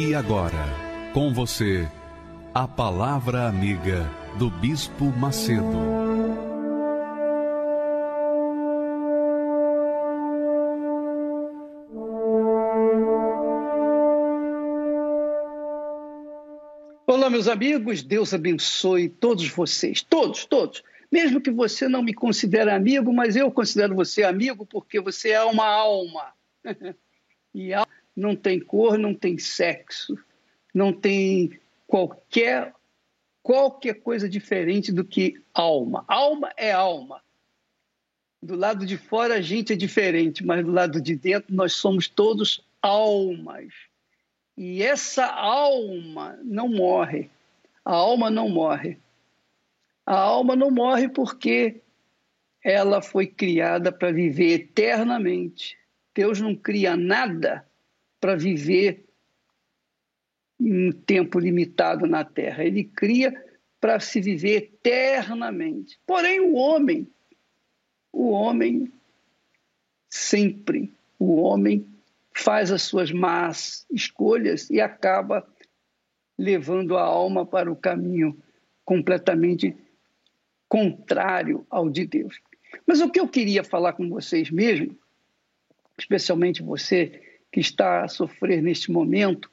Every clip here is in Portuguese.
E agora, com você, a Palavra Amiga do Bispo Macedo. Olá, meus amigos, Deus abençoe todos vocês, todos, todos. Mesmo que você não me considere amigo, mas eu considero você amigo porque você é uma alma. e alma não tem cor, não tem sexo, não tem qualquer qualquer coisa diferente do que alma. Alma é alma. Do lado de fora a gente é diferente, mas do lado de dentro nós somos todos almas. E essa alma não morre. A alma não morre. A alma não morre porque ela foi criada para viver eternamente. Deus não cria nada para viver um tempo limitado na Terra. Ele cria para se viver eternamente. Porém, o homem, o homem sempre, o homem faz as suas más escolhas e acaba levando a alma para o caminho completamente contrário ao de Deus. Mas o que eu queria falar com vocês mesmo, especialmente você que está a sofrer neste momento,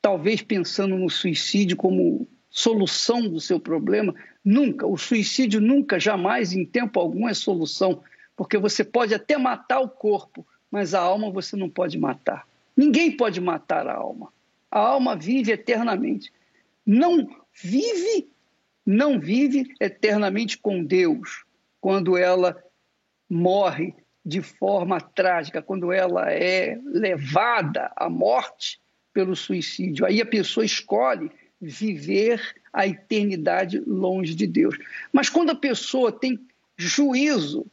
talvez pensando no suicídio como solução do seu problema, nunca, o suicídio nunca, jamais, em tempo algum, é solução, porque você pode até matar o corpo, mas a alma você não pode matar. Ninguém pode matar a alma. A alma vive eternamente. Não vive, não vive eternamente com Deus quando ela morre de forma trágica, quando ela é levada à morte pelo suicídio. Aí a pessoa escolhe viver a eternidade longe de Deus. Mas quando a pessoa tem juízo,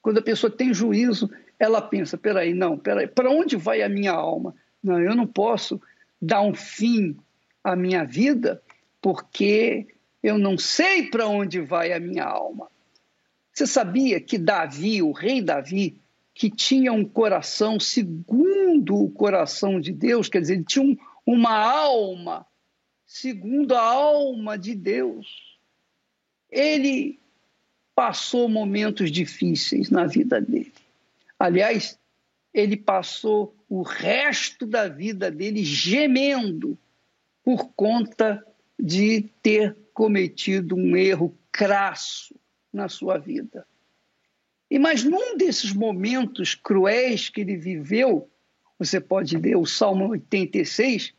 quando a pessoa tem juízo, ela pensa: peraí, não, peraí, para onde vai a minha alma? Não, eu não posso dar um fim à minha vida porque eu não sei para onde vai a minha alma. Você sabia que Davi, o rei Davi, que tinha um coração segundo o coração de Deus, quer dizer, ele tinha um, uma alma segundo a alma de Deus. Ele passou momentos difíceis na vida dele. Aliás, ele passou o resto da vida dele gemendo por conta de ter cometido um erro crasso na sua vida. E mas num desses momentos cruéis que ele viveu, você pode ler o Salmo 86,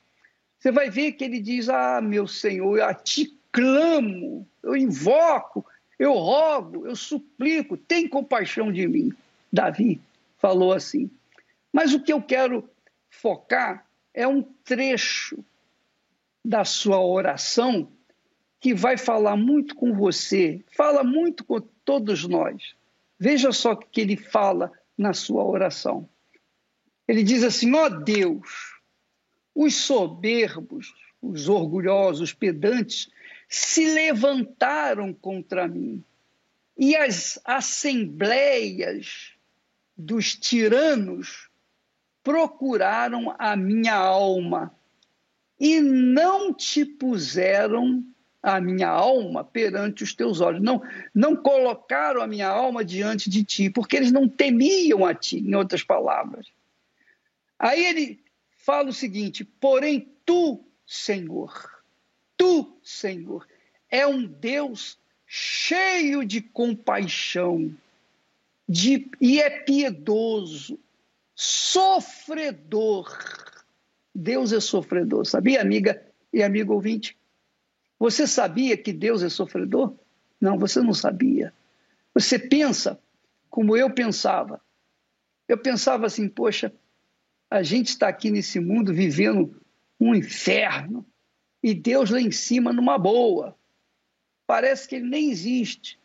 você vai ver que ele diz: Ah, meu Senhor, a ti clamo, eu invoco, eu rogo, eu suplico, tem compaixão de mim. Davi falou assim. Mas o que eu quero focar é um trecho da sua oração que vai falar muito com você, fala muito com todos nós. Veja só o que ele fala na sua oração. Ele diz assim: ó oh Deus, os soberbos, os orgulhosos, os pedantes, se levantaram contra mim, e as assembleias dos tiranos procuraram a minha alma e não te puseram a minha alma perante os teus olhos. Não, não colocaram a minha alma diante de ti, porque eles não temiam a ti, em outras palavras. Aí ele fala o seguinte: porém, tu, Senhor, tu, Senhor, é um Deus cheio de compaixão de, e é piedoso, sofredor. Deus é sofredor, sabia, amiga e amigo ouvinte? Você sabia que Deus é sofredor? Não, você não sabia. Você pensa como eu pensava. Eu pensava assim, poxa, A gente está aqui nesse mundo vivendo um inferno e Deus lá em cima numa boa. Parece que ele nem existe.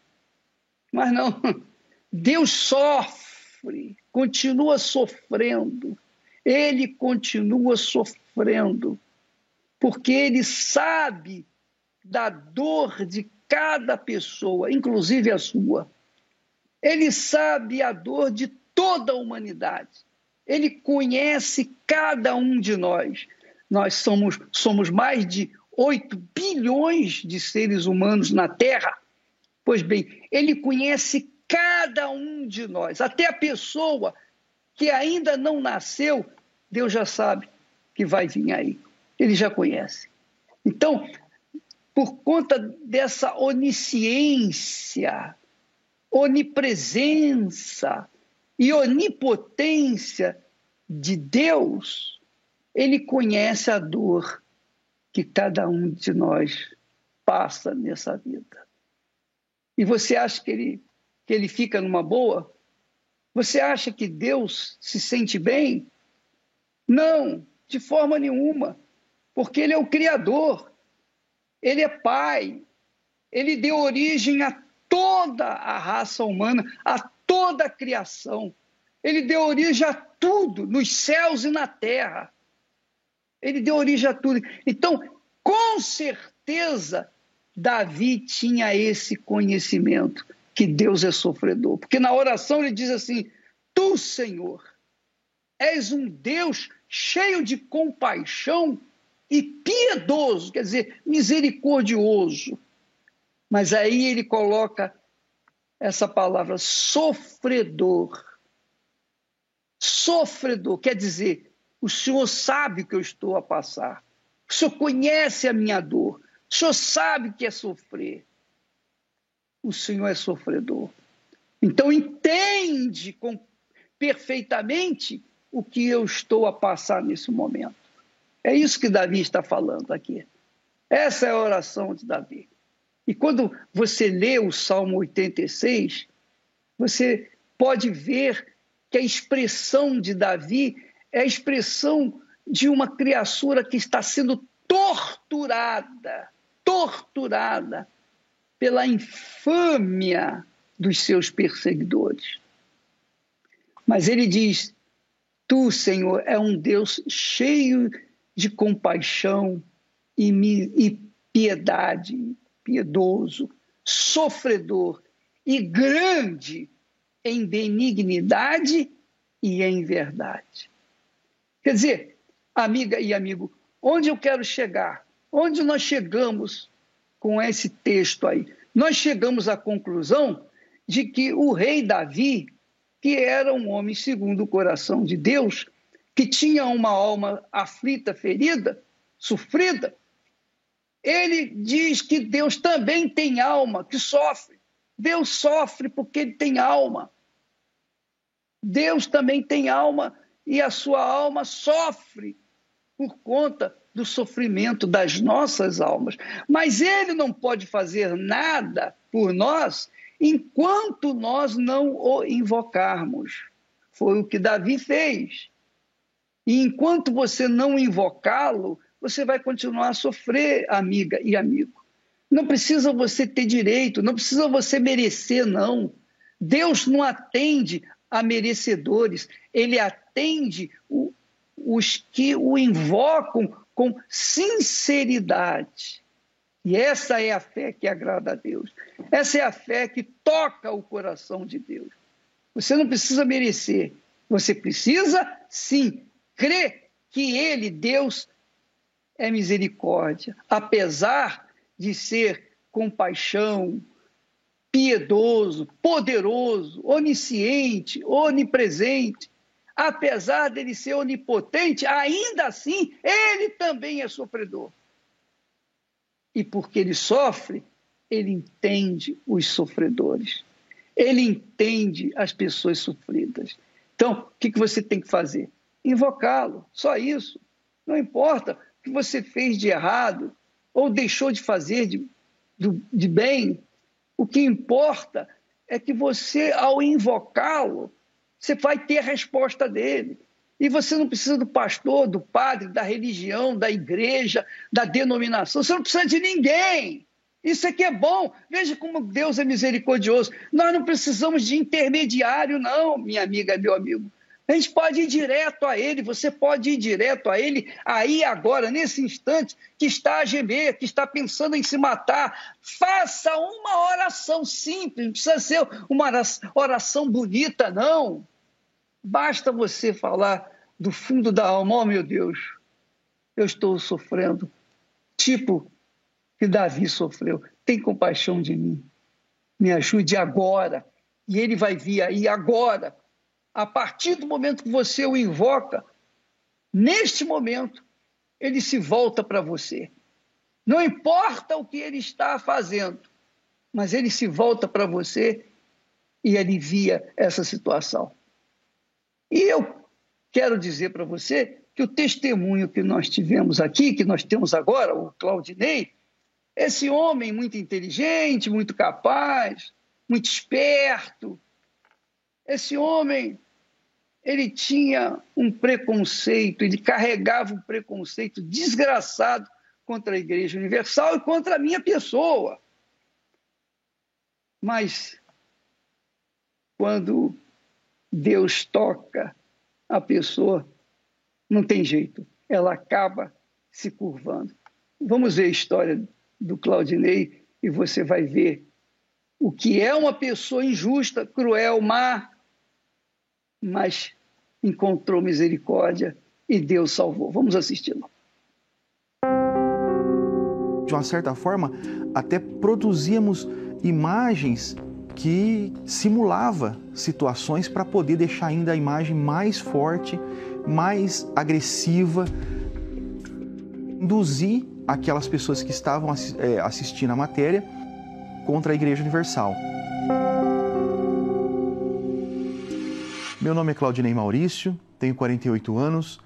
Mas não, Deus sofre, continua sofrendo. Ele continua sofrendo, porque ele sabe da dor de cada pessoa, inclusive a sua. Ele sabe a dor de toda a humanidade. Ele conhece cada um de nós. Nós somos, somos mais de 8 bilhões de seres humanos na Terra. Pois bem, ele conhece cada um de nós, até a pessoa que ainda não nasceu, Deus já sabe que vai vir aí. Ele já conhece. Então, por conta dessa onisciência, onipresença e onipotência de Deus, ele conhece a dor que cada um de nós passa nessa vida. E você acha que ele, que ele fica numa boa? Você acha que Deus se sente bem? Não, de forma nenhuma, porque Ele é o Criador, Ele é Pai, Ele deu origem a toda a raça humana, a toda a criação. Ele deu origem a tudo, nos céus e na terra. Ele deu origem a tudo. Então, com certeza, Davi tinha esse conhecimento que Deus é sofredor. Porque na oração ele diz assim: Tu, Senhor, és um Deus cheio de compaixão e piedoso, quer dizer, misericordioso. Mas aí ele coloca essa palavra sofredor. Sofredor quer dizer, o Senhor sabe o que eu estou a passar. O Senhor conhece a minha dor. O Senhor sabe o que é sofrer. O Senhor é sofredor. Então entende com, perfeitamente o que eu estou a passar nesse momento. É isso que Davi está falando aqui. Essa é a oração de Davi. E quando você lê o Salmo 86, você pode ver que a expressão de Davi é a expressão de uma criatura que está sendo torturada, torturada pela infâmia dos seus perseguidores. Mas ele diz: Tu, Senhor, é um Deus cheio de compaixão e, e piedade, piedoso, sofredor e grande em benignidade e em verdade. Quer dizer, amiga e amigo, onde eu quero chegar? Onde nós chegamos com esse texto aí? Nós chegamos à conclusão de que o rei Davi que era um homem segundo o coração de Deus, que tinha uma alma aflita, ferida, sofrida. Ele diz que Deus também tem alma, que sofre. Deus sofre porque ele tem alma. Deus também tem alma e a sua alma sofre por conta do sofrimento das nossas almas. Mas ele não pode fazer nada por nós enquanto nós não o invocarmos. Foi o que Davi fez. E enquanto você não invocá-lo, você vai continuar a sofrer, amiga e amigo. Não precisa você ter direito, não precisa você merecer, não. Deus não atende a merecedores, ele atende o, os que o invocam com sinceridade. E essa é a fé que agrada a Deus. Essa é a fé que toca o coração de Deus. Você não precisa merecer. Você precisa, sim, crer que Ele, Deus, é misericórdia. Apesar de ser compaixão, piedoso, poderoso, onisciente, onipresente, apesar dele ser onipotente, ainda assim, ele também é sofredor. E porque ele sofre, ele entende os sofredores. Ele entende as pessoas sofridas. Então, o que você tem que fazer? Invocá-lo, só isso. Não importa o que você fez de errado ou deixou de fazer de, de, de bem. O que importa é que você, ao invocá-lo, você vai ter a resposta dele. E você não precisa do pastor, do padre, da religião, da igreja, da denominação. Você não precisa de ninguém. Isso aqui é bom. Veja como Deus é misericordioso. Nós não precisamos de intermediário, não, minha amiga, meu amigo. A gente pode ir direto a ele, você pode ir direto a ele, aí agora, nesse instante, que está a gemer, que está pensando em se matar. Faça uma oração simples, não precisa ser uma oração bonita, não. Basta você falar do fundo da alma: oh meu Deus, eu estou sofrendo. Tipo que Davi sofreu. Tem compaixão de mim. Me ajude agora. E ele vai vir aí agora. A partir do momento que você o invoca, neste momento, ele se volta para você. Não importa o que ele está fazendo, mas ele se volta para você e alivia essa situação. E eu quero dizer para você que o testemunho que nós tivemos aqui, que nós temos agora, o Claudinei, esse homem muito inteligente, muito capaz, muito esperto, esse homem, ele tinha um preconceito, ele carregava um preconceito desgraçado contra a Igreja Universal e contra a minha pessoa. Mas quando Deus toca a pessoa, não tem jeito, ela acaba se curvando. Vamos ver a história do Claudinei e você vai ver o que é uma pessoa injusta, cruel, má, mas encontrou misericórdia e Deus salvou. Vamos assisti-lo. De uma certa forma, até produzíamos imagens que simulava situações para poder deixar ainda a imagem mais forte, mais agressiva, induzir aquelas pessoas que estavam é, assistindo a matéria contra a Igreja Universal. Meu nome é Claudinei Maurício, tenho 48 anos,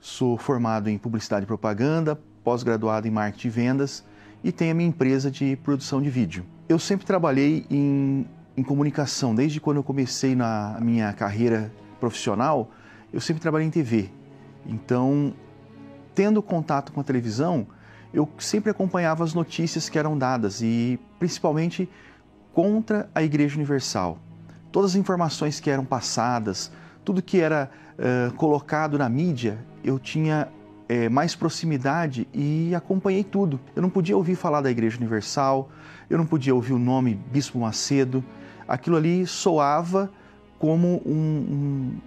sou formado em Publicidade e Propaganda, pós-graduado em Marketing e Vendas e tenho a minha empresa de produção de vídeo. Eu sempre trabalhei em em comunicação. Desde quando eu comecei na minha carreira profissional, eu sempre trabalhei em TV. Então, tendo contato com a televisão, eu sempre acompanhava as notícias que eram dadas e principalmente contra a Igreja Universal. Todas as informações que eram passadas, tudo que era uh, colocado na mídia, eu tinha é, mais proximidade e acompanhei tudo. Eu não podia ouvir falar da Igreja Universal, eu não podia ouvir o nome Bispo Macedo, aquilo ali soava como um, um,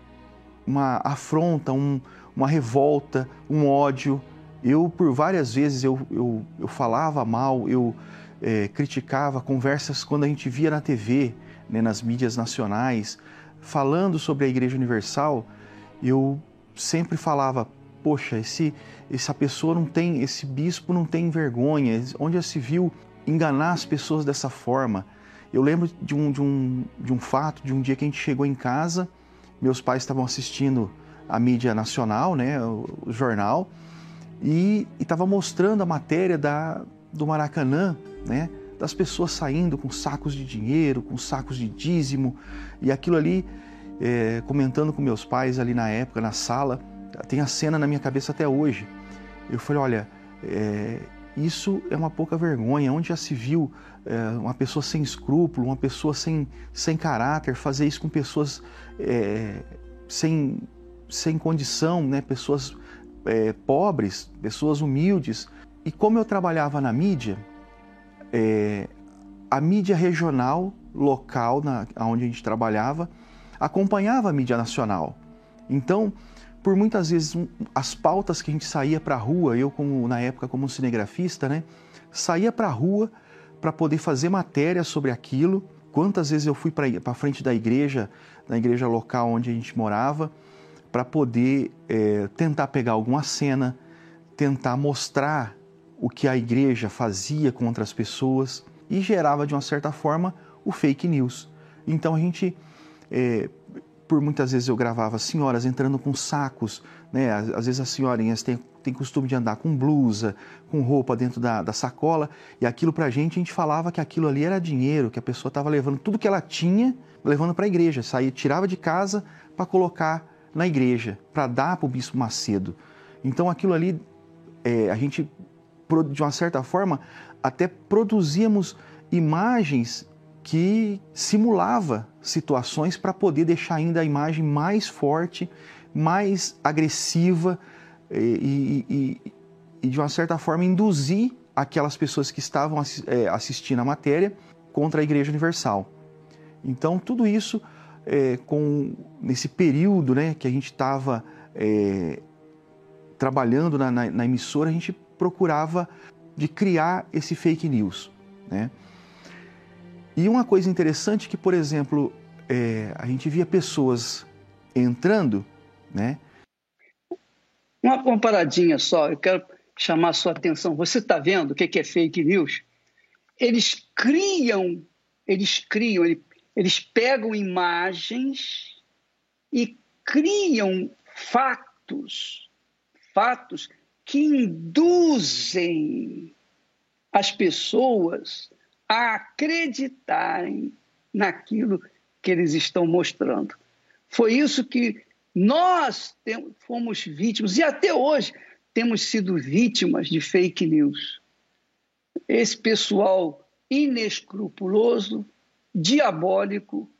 uma afronta, um, uma revolta, um ódio. Eu, por várias vezes, eu, eu, eu falava mal, eu é, criticava conversas quando a gente via na TV, né, nas mídias nacionais, falando sobre a Igreja Universal, eu sempre falava, poxa, esse, essa pessoa não tem, esse bispo não tem vergonha, onde já se viu enganar as pessoas dessa forma. Eu lembro de um, de, um, de um fato, de um dia que a gente chegou em casa, meus pais estavam assistindo a mídia nacional, né, o, o jornal, e estava mostrando a matéria da, do Maracanã, né, das pessoas saindo com sacos de dinheiro, com sacos de dízimo, e aquilo ali, é, comentando com meus pais ali na época, na sala, tem a cena na minha cabeça até hoje. Eu falei, olha, é, isso é uma pouca vergonha. Onde já se viu é, uma pessoa sem escrúpulo, uma pessoa sem, sem caráter fazer isso com pessoas é, sem, sem condição, né? pessoas é, pobres, pessoas humildes. E como eu trabalhava na mídia, é, a mídia regional, local, na, onde a gente trabalhava, acompanhava a mídia nacional. Então, por muitas vezes um, as pautas que a gente saía para a rua, eu como na época como cinegrafista, né, saía para a rua para poder fazer matéria sobre aquilo. Quantas vezes eu fui para frente da igreja, na igreja local onde a gente morava, para poder é, tentar pegar alguma cena, tentar mostrar o que a igreja fazia contra as pessoas e gerava de uma certa forma o fake news. Então a gente é, por muitas vezes eu gravava senhoras entrando com sacos, né? Às, vezes as senhorinhas têm, têm costume de andar com blusa, com roupa dentro da, da sacola, e aquilo pra gente, a gente falava que aquilo ali era dinheiro, que a pessoa estava levando tudo que ela tinha, levando para a igreja, saía, tirava de casa para colocar na igreja para dar para o bispo Macedo. Então aquilo ali, é, a gente, de uma certa forma, até produzíamos imagens que simulava situações para poder deixar ainda a imagem mais forte, mais agressiva e, e, e, de uma certa forma induzir aquelas pessoas que estavam é, assistindo a matéria contra a Igreja Universal. Então tudo isso é, com nesse período né, que a gente estava é, trabalhando na, na, na, emissora, a gente procurava de criar esse fake news. Né? E uma coisa interessante que, por exemplo, é, a gente via pessoas entrando, né? Uma comparadinha só, eu quero chamar a sua atenção. Você está vendo o que é fake news? Eles criam, eles criam, eles pegam imagens e criam fatos, fatos que induzem as pessoas a acreditarem naquilo que eles estão mostrando. Foi isso que nós fomos vítimas e até hoje temos sido vítimas de fake news. Esse pessoal inescrupuloso diabólico,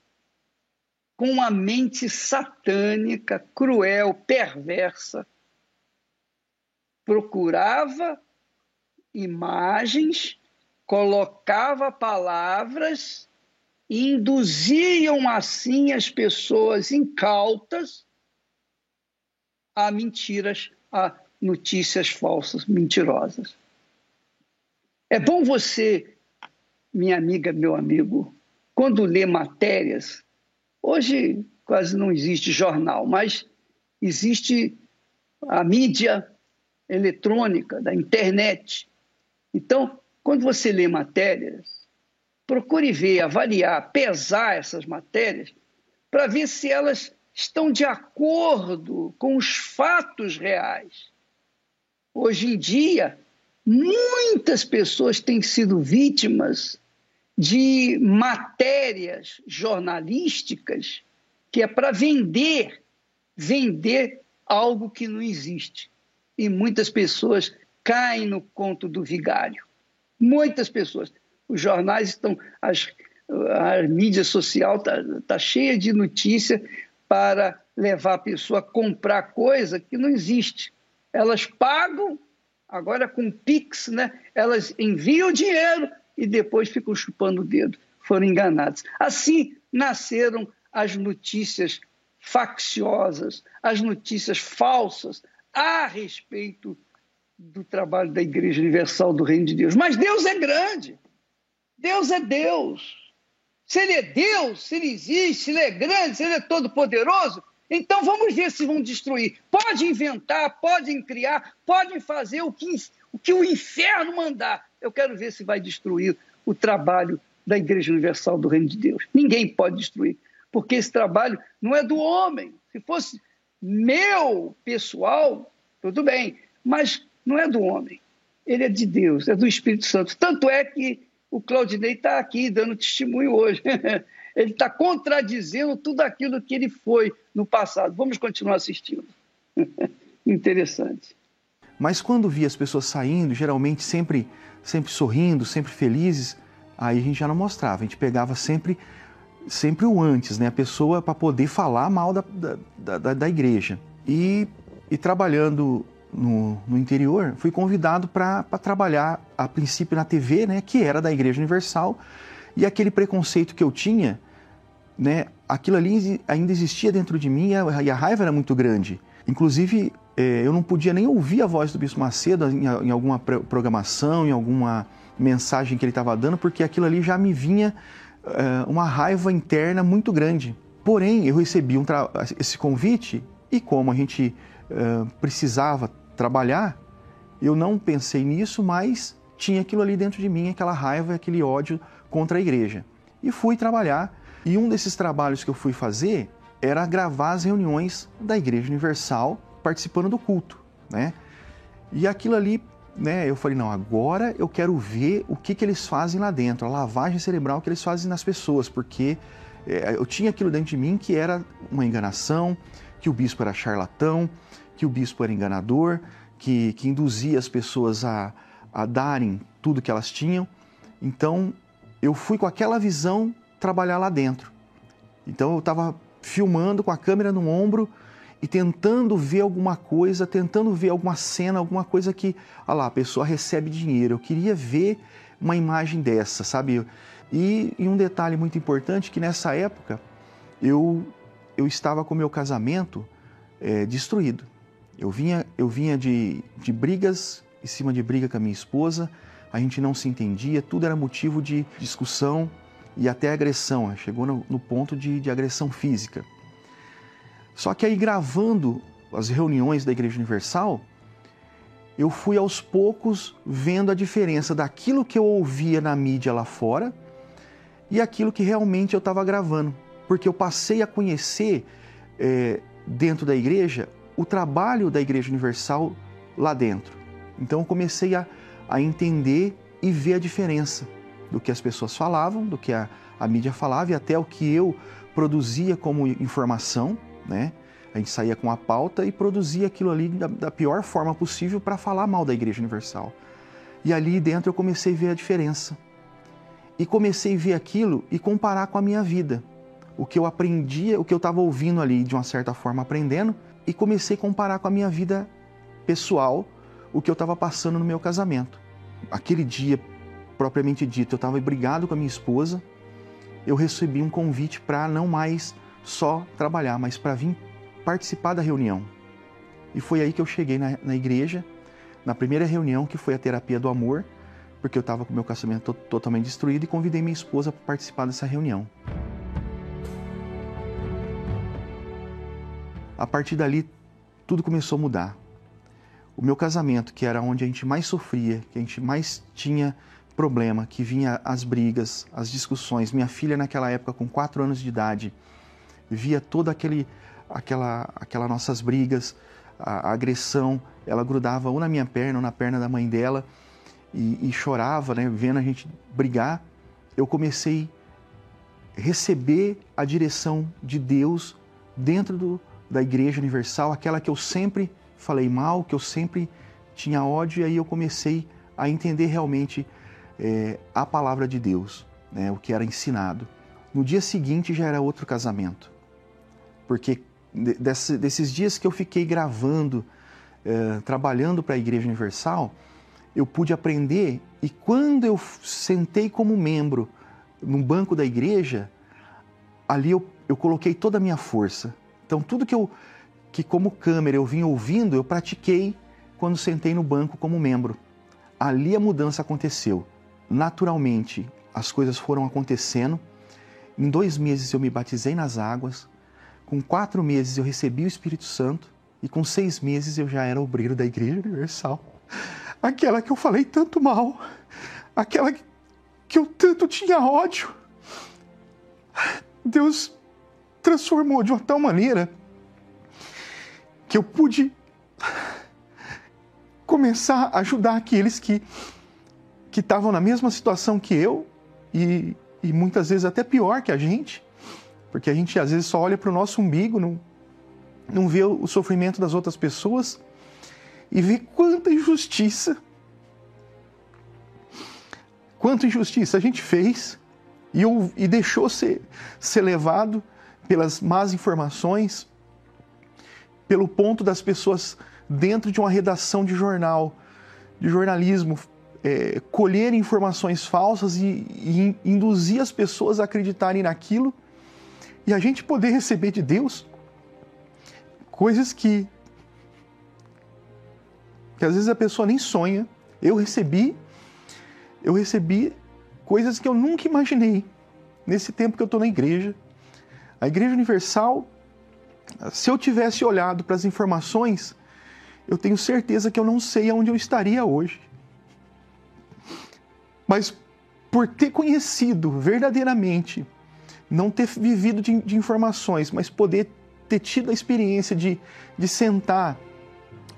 com uma mente satânica, cruel, perversa. Procurava imagens, colocava palavras induziam assim as pessoas incautas a mentiras, a notícias falsas, mentirosas. É bom você, minha amiga, meu amigo, quando lê matérias, hoje quase não existe jornal, mas existe a mídia eletrônica, da internet. Então, quando você lê matérias, procure ver, avaliar, pesar essas matérias para ver se elas estão de acordo com os fatos reais. Hoje em dia, muitas pessoas têm sido vítimas de matérias jornalísticas que é para vender, vender algo que não existe. E muitas pessoas caem no conto do vigário. Muitas pessoas. Os jornais estão, as, a mídia social está tá cheia de notícia para levar a pessoa a comprar coisa que não existe. Elas pagam, agora com Pix, né? elas enviam dinheiro e depois ficam chupando o dedo, foram enganados. Assim nasceram as notícias facciosas, as notícias falsas a respeito do trabalho da Igreja Universal do Reino de Deus. Mas Deus é grande. Deus é Deus. Se Ele é Deus, se Ele existe, se Ele é grande, se Ele é todo-poderoso, então vamos ver se vão destruir. Pode inventar, podem criar, podem fazer o que, o que o inferno mandar. Eu quero ver se vai destruir o trabalho da Igreja Universal do Reino de Deus. Ninguém pode destruir, porque esse trabalho não é do homem. Se fosse meu pessoal, tudo bem, mas não é do homem. Ele é de Deus, é do Espírito Santo. Tanto é que o Claudinei está aqui dando testemunho hoje. ele está contradizendo tudo aquilo que ele foi no passado. Vamos continuar assistindo. Interessante. Mas quando via as pessoas saindo, geralmente sempre, sempre sorrindo, sempre felizes, aí a gente já não mostrava. A gente pegava sempre, sempre o antes, né? A pessoa para poder falar mal da, da, da, da igreja. E, e trabalhando no, no, interior, fui convidado para trabalhar, a princípio, na TV, né? Que era da Igreja Universal. E aquele preconceito que eu tinha, né? Aquilo ali ainda existia dentro de mim e a, a raiva era muito grande. Inclusive, é, eu não podia nem ouvir a voz do Bispo Macedo em, alguma programação, em alguma mensagem que ele estava dando, porque aquilo ali já me vinha uma raiva interna muito grande. Porém, eu recebi um esse convite e como a gente é, precisava trabalhar, eu não pensei nisso, mas tinha aquilo ali dentro de mim, aquela raiva, aquele ódio contra a igreja. E fui trabalhar. E um desses trabalhos que eu fui fazer era gravar as reuniões da Igreja Universal participando do culto, né? E aquilo ali, né, eu falei, não, agora eu quero ver o que, que eles fazem lá dentro, a lavagem cerebral que eles fazem nas pessoas, porque é, eu tinha aquilo dentro de mim que era uma enganação, que o bispo era charlatão, que o bispo era enganador, que, que induzia as pessoas a, a darem tudo que elas tinham. Então eu fui com aquela visão trabalhar lá dentro. Então eu estava filmando com a câmera no ombro e tentando ver alguma coisa, tentando ver alguma cena, alguma coisa que, olha lá, a pessoa recebe dinheiro. Eu queria ver uma imagem dessa, sabe? E, e um detalhe muito importante que nessa época eu eu estava com meu casamento é, destruído. Eu vinha eu vinha de, de brigas em cima de briga com a minha esposa. A gente não se entendia, tudo era motivo de discussão e até agressão. Chegou no, no ponto de, de agressão física. Só que aí, gravando as reuniões da Igreja Universal, eu fui aos poucos vendo a diferença daquilo que eu ouvia na mídia lá fora e aquilo que realmente eu estava gravando. Porque eu passei a conhecer é, dentro da igreja o trabalho da Igreja Universal lá dentro. Então eu comecei a, a entender e ver a diferença do que as pessoas falavam, do que a, a mídia falava e até o que eu produzia como informação né? A gente saía com a pauta e produzia aquilo ali da, da pior forma possível para falar mal da Igreja Universal. E ali dentro eu comecei a ver a diferença. E comecei a ver aquilo e comparar com a minha vida. O que eu aprendia, o que eu estava ouvindo ali, de uma certa forma aprendendo, e comecei a comparar com a minha vida pessoal, o que eu estava passando no meu casamento. Aquele dia, propriamente dito, eu estava brigado com a minha esposa, eu recebi um convite para não mais só trabalhar, mas para vir participar da reunião. E foi aí que eu cheguei na, na, igreja, na primeira reunião, que foi a terapia do amor, porque eu estava com meu casamento totalmente destruído e convidei minha esposa para participar dessa reunião. A partir dali, tudo começou a mudar. O meu casamento, que era onde a gente mais sofria, que a gente mais tinha problema, que vinha as brigas, as discussões. Minha filha, naquela época, com quatro anos de idade, via toda aquele, aquela, aquela nossas brigas, a, a, agressão, ela grudava ou na minha perna ou na perna da mãe dela e, e chorava, né, vendo a gente brigar. Eu comecei a receber a direção de Deus dentro do, da Igreja Universal, aquela que eu sempre falei mal, que eu sempre tinha ódio, e aí eu comecei a entender realmente é, a palavra de Deus, né, o que era ensinado. No dia seguinte já era outro casamento porque desse, desses dias que eu fiquei gravando, eh, trabalhando para a Igreja Universal, eu pude aprender e quando eu sentei como membro num banco da igreja, ali eu, eu coloquei toda a minha força. Então tudo que eu que como câmera eu vim ouvindo, eu pratiquei quando sentei no banco como membro. Ali a mudança aconteceu. Naturalmente, as coisas foram acontecendo. Em dois meses eu me batizei nas águas, com quatro meses eu recebi o Espírito Santo e com seis meses eu já era obreiro da Igreja Universal. Aquela que eu falei tanto mal, aquela que eu tanto tinha ódio. Deus transformou de uma tal maneira que eu pude começar a ajudar aqueles que que estavam na mesma situação que eu e, e muitas vezes até pior que a gente. Porque a gente às vezes só olha para o nosso umbigo, não, não vê o sofrimento das outras pessoas e vê quanta injustiça, quanta injustiça a gente fez e, e deixou ser, ser levado pelas más informações, pelo ponto das pessoas dentro de uma redação de jornal, de jornalismo, é, colher informações falsas e, e induzir as pessoas a acreditarem naquilo e a gente poder receber de Deus coisas que, que às vezes a pessoa nem sonha. Eu recebi, eu recebi coisas que eu nunca imaginei nesse tempo que eu estou na igreja. A Igreja Universal, se eu tivesse olhado para as informações, eu tenho certeza que eu não sei aonde eu estaria hoje. Mas por ter conhecido verdadeiramente não ter vivido de, de informações, mas poder ter tido a experiência de, de sentar,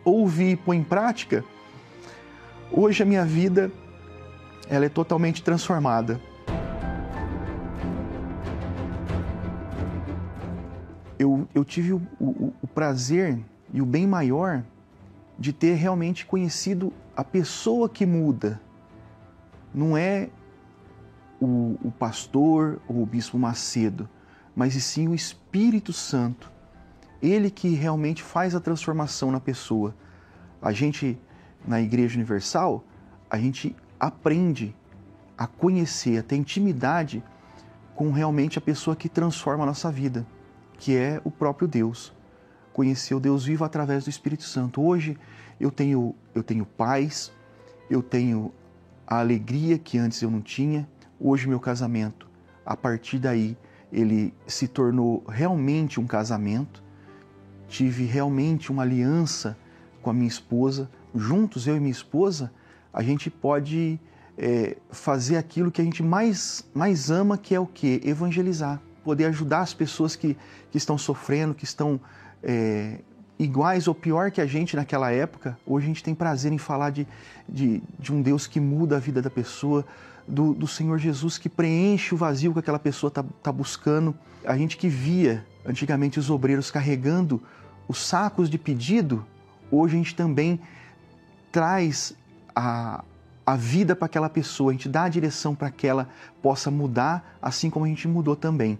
ouvir e pôr em prática, hoje a minha vida ela é totalmente transformada. Eu eu tive o, o, o prazer e o bem maior de ter realmente conhecido a pessoa que muda. Não é o, o pastor ou o bispo Macedo, mas e sim o Espírito Santo. Ele que realmente faz a transformação na pessoa. A gente, na Igreja Universal, a gente aprende a conhecer, a ter intimidade com realmente a pessoa que transforma a nossa vida, que é o próprio Deus. Conhecer o Deus vivo através do Espírito Santo. Hoje eu tenho, eu tenho paz, eu tenho a alegria que antes eu não tinha. Hoje meu casamento, a partir daí, ele se tornou realmente um casamento. Tive realmente uma aliança com a minha esposa. Juntos, eu e minha esposa, a gente pode é, fazer aquilo que a gente mais, mais ama, que é o que? Evangelizar. Poder ajudar as pessoas que, que estão sofrendo, que estão é, iguais ou pior que a gente naquela época. Hoje a gente tem prazer em falar de, de, de um Deus que muda a vida da pessoa, do, do, Senhor Jesus que preenche o vazio que aquela pessoa está tá buscando. A gente que via antigamente os obreiros carregando os sacos de pedido, hoje a gente também traz a, a vida para aquela pessoa, a gente dá a direção para que ela possa mudar, assim como a gente mudou também.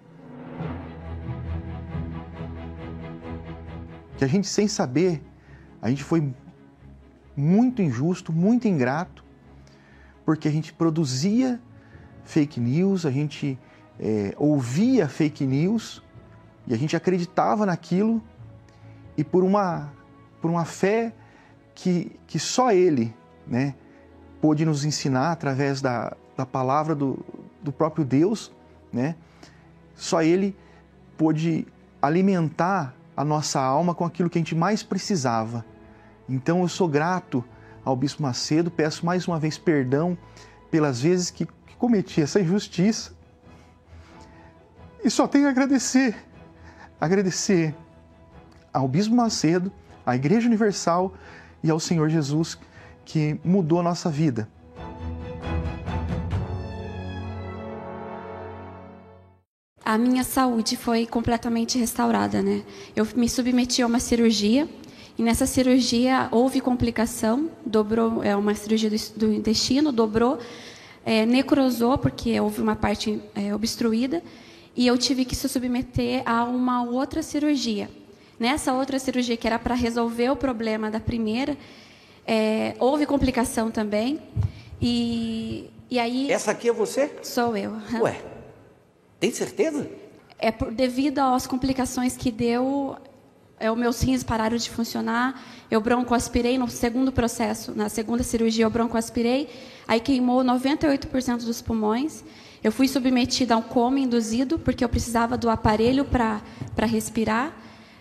Que a gente, sem saber, a gente foi muito injusto, muito ingrato, porque a gente produzia fake news, a gente é, ouvia fake news e a gente acreditava naquilo e por uma, por uma fé que, que só Ele, né? pôde nos ensinar através da, da palavra do, do próprio Deus, né? Só Ele pôde alimentar a nossa alma com aquilo que a gente mais precisava. Então eu sou grato ao Bispo Macedo, peço mais uma vez perdão pelas vezes que, que cometi essa injustiça. E só tenho a agradecer, agradecer ao Bispo Macedo, à Igreja Universal e ao Senhor Jesus que mudou a nossa vida. A minha saúde foi completamente restaurada, né? Eu me submeti a uma cirurgia e nessa cirurgia houve complicação, dobrou, é uma cirurgia do, do intestino, dobrou, é, necrosou porque houve uma parte é, obstruída e eu tive que se submeter a uma outra cirurgia. Nessa outra cirurgia que era para resolver o problema da primeira, é, houve complicação também. E, e aí. Essa aqui é você? Sou eu. Ué, tem certeza? É por, devido às complicações que deu, é, os meus rins pararam de funcionar. Eu broncoaspirei no segundo processo, na segunda cirurgia, eu broncoaspirei. Aí queimou 98% dos pulmões. Eu fui submetida a um coma induzido, porque eu precisava do aparelho para respirar.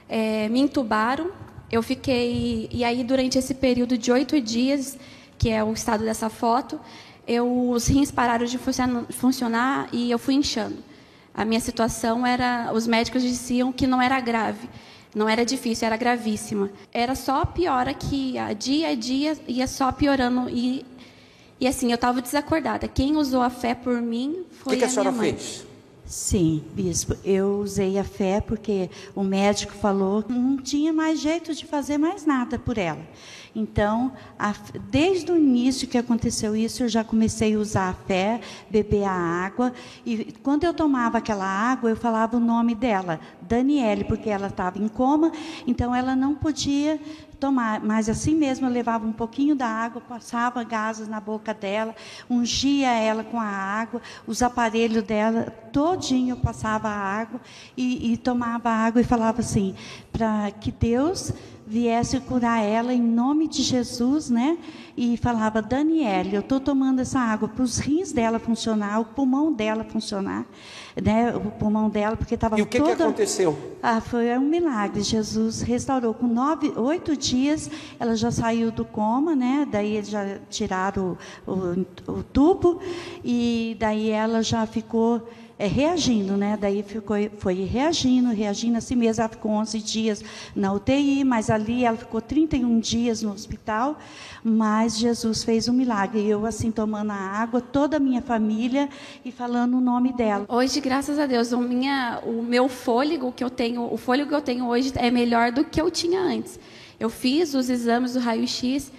É, me entubaram, eu fiquei. E aí, durante esse período de oito dias, que é o estado dessa foto, eu, os rins pararam de funcionar e eu fui inchando. A minha situação era. Os médicos diziam que não era grave. Não era difícil, era gravíssima. Era só piora que a dia a dia ia só piorando. E, e assim, eu estava desacordada. Quem usou a fé por mim foi que que a, a minha mãe. Fez? Sim, bispo. Eu usei a fé porque o médico falou que não tinha mais jeito de fazer mais nada por ela. Então, a, desde o início que aconteceu isso, eu já comecei a usar a fé, beber a água. E quando eu tomava aquela água, eu falava o nome dela, Daniele, porque ela estava em coma, então ela não podia tomar, mas assim mesmo eu levava um pouquinho da água, passava gases na boca dela, ungia ela com a água, os aparelhos dela, todinho eu passava a água e, e tomava a água e falava assim, para que Deus viesse curar ela em nome de Jesus, né? E falava, Daniele, eu estou tomando essa água para os rins dela funcionar, o pulmão dela funcionar, né? O pulmão dela, porque estava E o que, toda... que aconteceu? Ah, foi um milagre. Jesus restaurou. Com nove, oito dias, ela já saiu do coma, né? Daí eles já tiraram o, o, o tubo e daí ela já ficou é, reagindo, né? Daí ficou, foi reagindo, reagindo assim mesmo. Ela ficou 11 dias na UTI, mas ali ela ficou 31 dias no hospital. Mas Jesus fez um milagre. Eu, assim, tomando a água, toda a minha família e falando o nome dela. Hoje, graças a Deus, o, minha, o meu fôlego que eu tenho, o fôlego que eu tenho hoje é melhor do que eu tinha antes. Eu fiz os exames do raio-x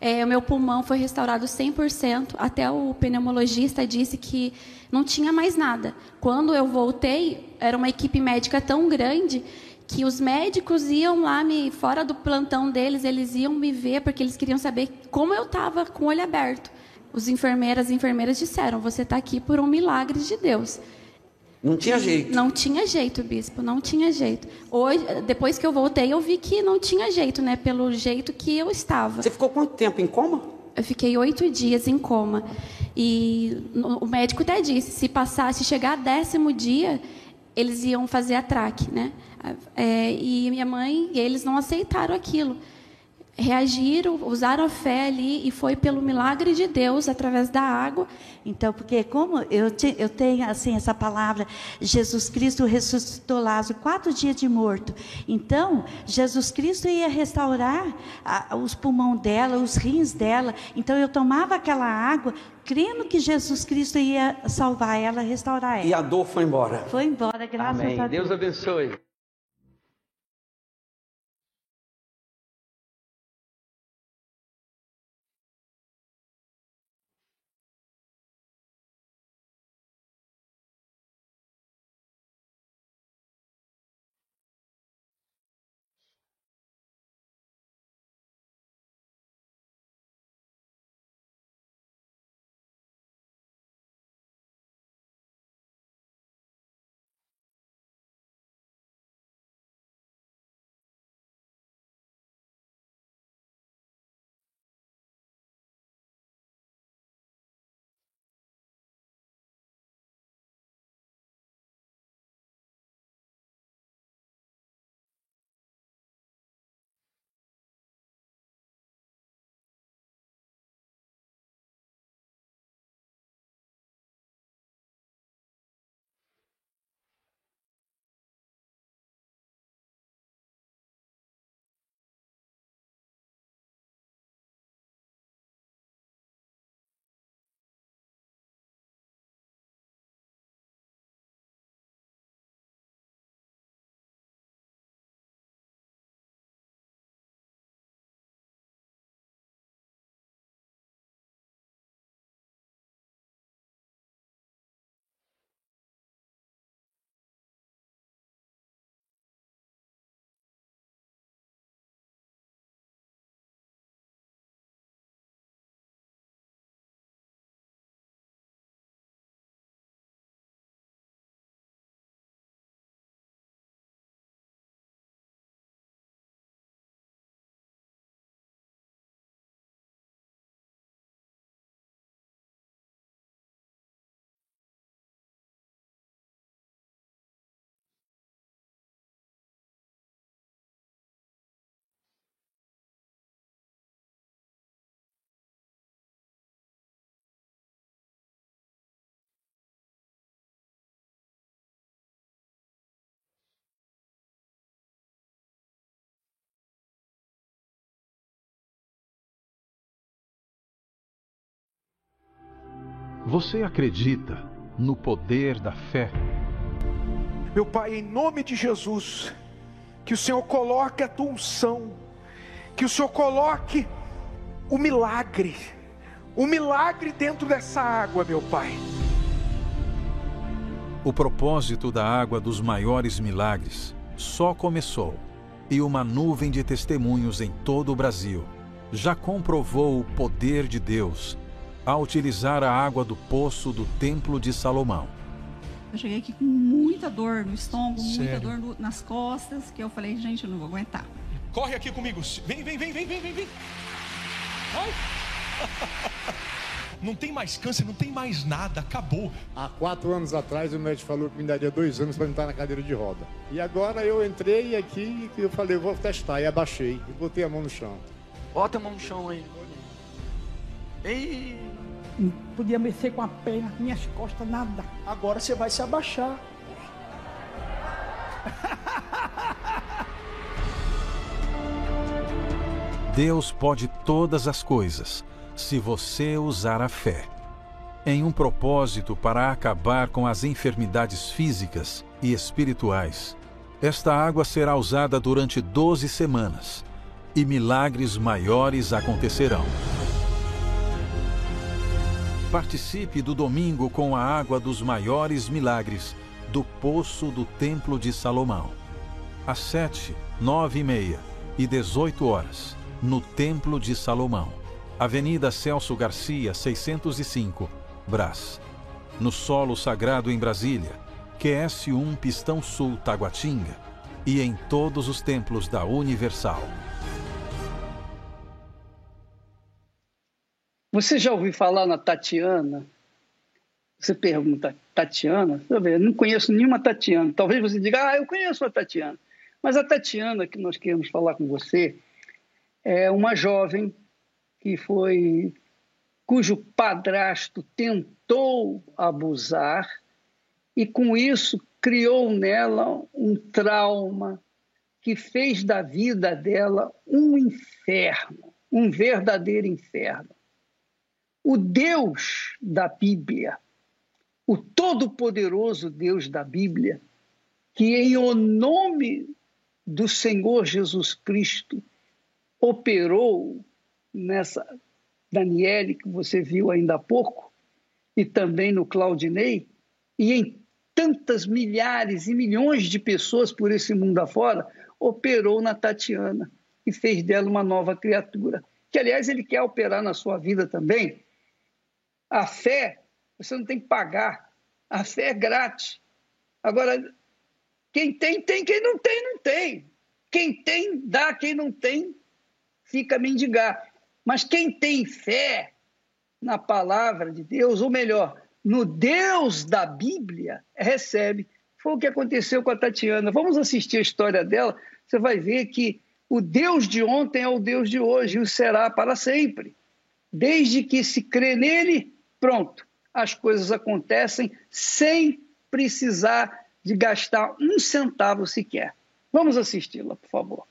é, o meu pulmão foi restaurado 100%. Até o pneumologista disse que não tinha mais nada. Quando eu voltei, era uma equipe médica tão grande que os médicos iam lá me fora do plantão deles, eles iam me ver porque eles queriam saber como eu estava com o olho aberto. Os enfermeiras e enfermeiras disseram: "Você está aqui por um milagre de Deus". Não tinha jeito. Não tinha jeito, bispo, não tinha jeito. Hoje, depois que eu voltei, eu vi que não tinha jeito, né? Pelo jeito que eu estava. Você ficou quanto tempo em coma? Eu fiquei oito dias em coma. E o médico até disse, se passar, se chegar a décimo dia, eles iam fazer a traque, né? É, e minha mãe, eles não aceitaram aquilo reagiram, usaram a fé ali e foi pelo milagre de Deus através da água. Então, porque como eu, te, eu tenho assim essa palavra, Jesus Cristo ressuscitou Lázaro quatro dias de morto. Então, Jesus Cristo ia restaurar a, os pulmões dela, os rins dela. Então, eu tomava aquela água, crendo que Jesus Cristo ia salvar ela, restaurar ela. E a dor foi embora. Foi embora, graças Amém. a Deus. Deus abençoe. Você acredita no poder da fé? Meu Pai, em nome de Jesus, que o Senhor coloque a tua unção, que o Senhor coloque o milagre, o milagre dentro dessa água, meu Pai. O propósito da água dos maiores milagres só começou e uma nuvem de testemunhos em todo o Brasil já comprovou o poder de Deus a utilizar a água do poço do Templo de Salomão. Eu cheguei aqui com muita dor no estômago, Sério? muita dor no- nas costas, que eu falei, gente, eu não vou aguentar. Corre aqui comigo. Vem, vem, vem, vem, vem, vem, vem. Vai. Não tem mais câncer, não tem mais nada, acabou. Há quatro anos atrás o médico falou que me daria dois anos para entrar na cadeira de roda. E agora eu entrei aqui e eu falei, vou testar. E abaixei e botei a mão no chão. Bota a mão no chão aí. Ei, Não podia mexer com a perna, minhas costas, nada. Agora você vai se abaixar. Deus pode todas as coisas, se você usar a fé. Em um propósito para acabar com as enfermidades físicas e espirituais, esta água será usada durante 12 semanas e milagres maiores acontecerão. Participe do domingo com a água dos maiores milagres do Poço do Templo de Salomão. Às 7, 9 e meia e 18 horas, no Templo de Salomão. Avenida Celso Garcia, 605, Brás. No Solo Sagrado em Brasília, QS1 Pistão Sul Taguatinga e em todos os templos da Universal. Você já ouviu falar na Tatiana? Você pergunta, Tatiana? Eu não conheço nenhuma Tatiana. Talvez você diga, ah, eu conheço a Tatiana. Mas a Tatiana que nós queremos falar com você é uma jovem que foi cujo padrasto tentou abusar e com isso criou nela um trauma que fez da vida dela um inferno, um verdadeiro inferno. O Deus da Bíblia, o todo-poderoso Deus da Bíblia, que em o nome do Senhor Jesus Cristo operou nessa Daniele, que você viu ainda há pouco, e também no Claudinei, e em tantas milhares e milhões de pessoas por esse mundo afora, operou na Tatiana e fez dela uma nova criatura. Que, aliás, ele quer operar na sua vida também a fé, você não tem que pagar. A fé é grátis. Agora, quem tem, tem. Quem não tem, não tem. Quem tem, dá. Quem não tem, fica a mendigar. Mas quem tem fé na palavra de Deus, ou melhor, no Deus da Bíblia, recebe. Foi o que aconteceu com a Tatiana. Vamos assistir a história dela. Você vai ver que o Deus de ontem é o Deus de hoje e o será para sempre. Desde que se crê nele, Pronto, as coisas acontecem sem precisar de gastar um centavo sequer. Vamos assisti-la, por favor.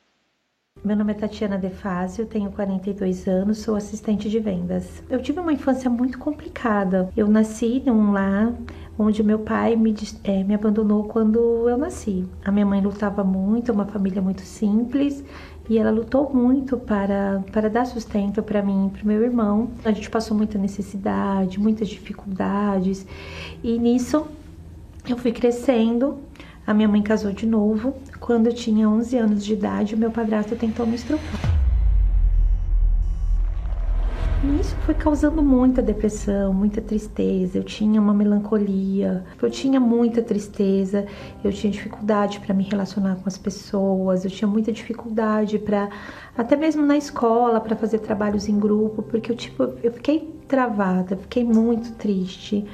Meu nome é Tatiana Defásio, tenho 42 anos, sou assistente de vendas. Eu tive uma infância muito complicada. Eu nasci num lar onde meu pai me, é, me abandonou quando eu nasci. A minha mãe lutava muito, uma família muito simples, e ela lutou muito para, para dar sustento para mim e para meu irmão. A gente passou muita necessidade, muitas dificuldades e nisso eu fui crescendo. A minha mãe casou de novo. Quando eu tinha 11 anos de idade, o meu padrasto tentou me estrupar. E isso foi causando muita depressão, muita tristeza. Eu tinha uma melancolia, eu tinha muita tristeza, eu tinha dificuldade para me relacionar com as pessoas, eu tinha muita dificuldade para até mesmo na escola para fazer trabalhos em grupo, porque eu tipo, eu fiquei travada, fiquei muito triste.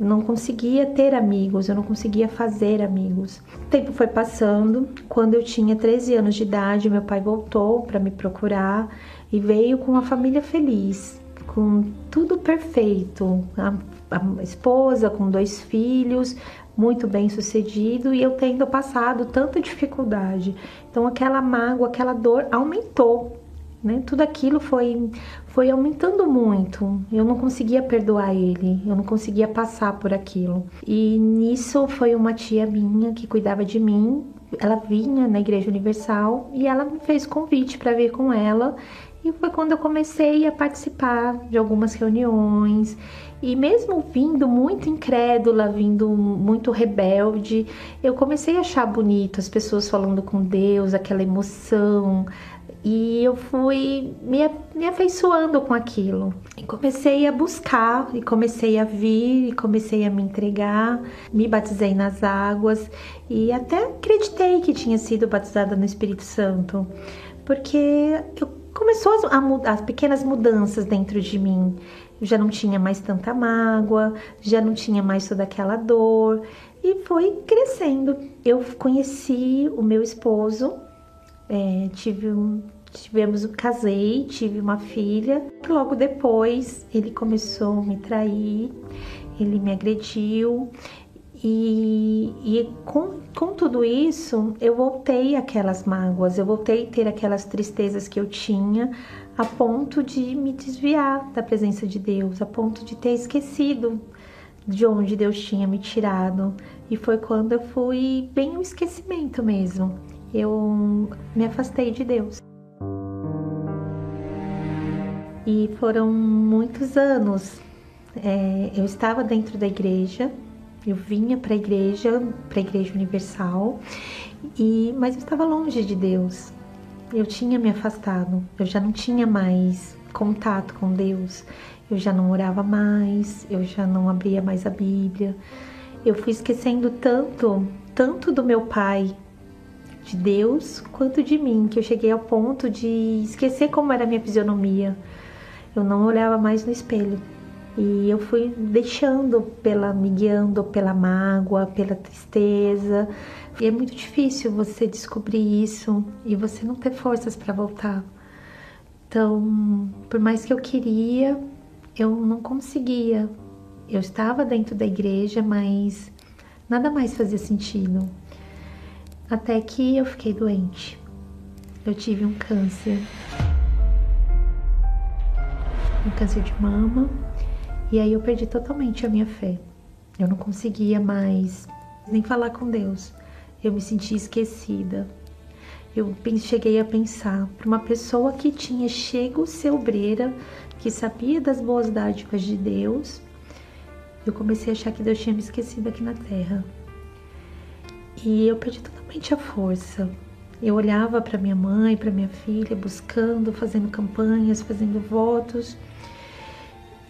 Eu não conseguia ter amigos, eu não conseguia fazer amigos. O tempo foi passando. Quando eu tinha 13 anos de idade, meu pai voltou para me procurar e veio com uma família feliz, com tudo perfeito. A, a esposa com dois filhos, muito bem sucedido e eu tendo passado tanta dificuldade. Então aquela mágoa, aquela dor aumentou, né? Tudo aquilo foi foi aumentando muito. Eu não conseguia perdoar ele, eu não conseguia passar por aquilo. E nisso foi uma tia minha que cuidava de mim. Ela vinha na Igreja Universal e ela me fez convite para vir com ela e foi quando eu comecei a participar de algumas reuniões. E mesmo vindo muito incrédula, vindo muito rebelde, eu comecei a achar bonito as pessoas falando com Deus, aquela emoção. E eu fui me, me afeiçoando com aquilo. E comecei a buscar, e comecei a vir, e comecei a me entregar. Me batizei nas águas e até acreditei que tinha sido batizada no Espírito Santo. Porque eu começou a, mudar, as pequenas mudanças dentro de mim. Eu já não tinha mais tanta mágoa, já não tinha mais toda aquela dor e foi crescendo. Eu conheci o meu esposo, é, tive um, tivemos, casei, tive uma filha. Logo depois ele começou a me trair, ele me agrediu. E, e com, com tudo isso, eu voltei aquelas mágoas, eu voltei a ter aquelas tristezas que eu tinha, a ponto de me desviar da presença de Deus, a ponto de ter esquecido de onde Deus tinha me tirado. E foi quando eu fui bem no esquecimento mesmo. Eu me afastei de Deus. E foram muitos anos. É, eu estava dentro da igreja, eu vinha para a igreja, para a igreja universal, e mas eu estava longe de Deus. Eu tinha me afastado, eu já não tinha mais contato com Deus, eu já não orava mais, eu já não abria mais a Bíblia. Eu fui esquecendo tanto, tanto do meu pai, de Deus, quanto de mim, que eu cheguei ao ponto de esquecer como era a minha fisionomia. Eu não olhava mais no espelho. E eu fui deixando pela me guiando pela mágoa, pela tristeza. E é muito difícil você descobrir isso e você não ter forças para voltar. Então, por mais que eu queria, eu não conseguia. Eu estava dentro da igreja, mas nada mais fazia sentido. Até que eu fiquei doente. Eu tive um câncer. Um câncer de mama. E aí eu perdi totalmente a minha fé. Eu não conseguia mais nem falar com Deus. Eu me sentia esquecida. Eu cheguei a pensar para uma pessoa que tinha chego ser obreira, que sabia das boas dádivas de Deus, eu comecei a achar que Deus tinha me esquecido aqui na terra. E eu perdi totalmente a força. Eu olhava para minha mãe, para minha filha, buscando, fazendo campanhas, fazendo votos.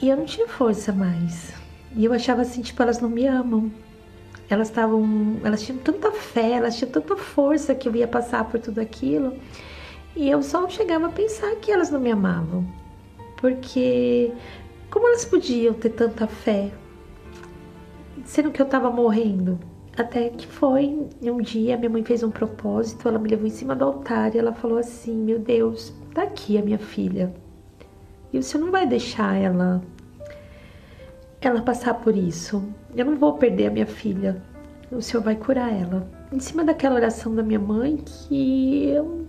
E eu não tinha força mais. E eu achava assim, tipo, elas não me amam. Elas estavam, elas tinham tanta fé, elas tinham tanta força que eu ia passar por tudo aquilo. E eu só chegava a pensar que elas não me amavam porque como elas podiam ter tanta fé, sendo que eu tava morrendo? Até que foi um dia, minha mãe fez um propósito, ela me levou em cima do altar e ela falou assim: Meu Deus, tá aqui a minha filha. E senhor não vai deixar ela ela passar por isso. Eu não vou perder a minha filha. O senhor vai curar ela. Em cima daquela oração da minha mãe, que eu,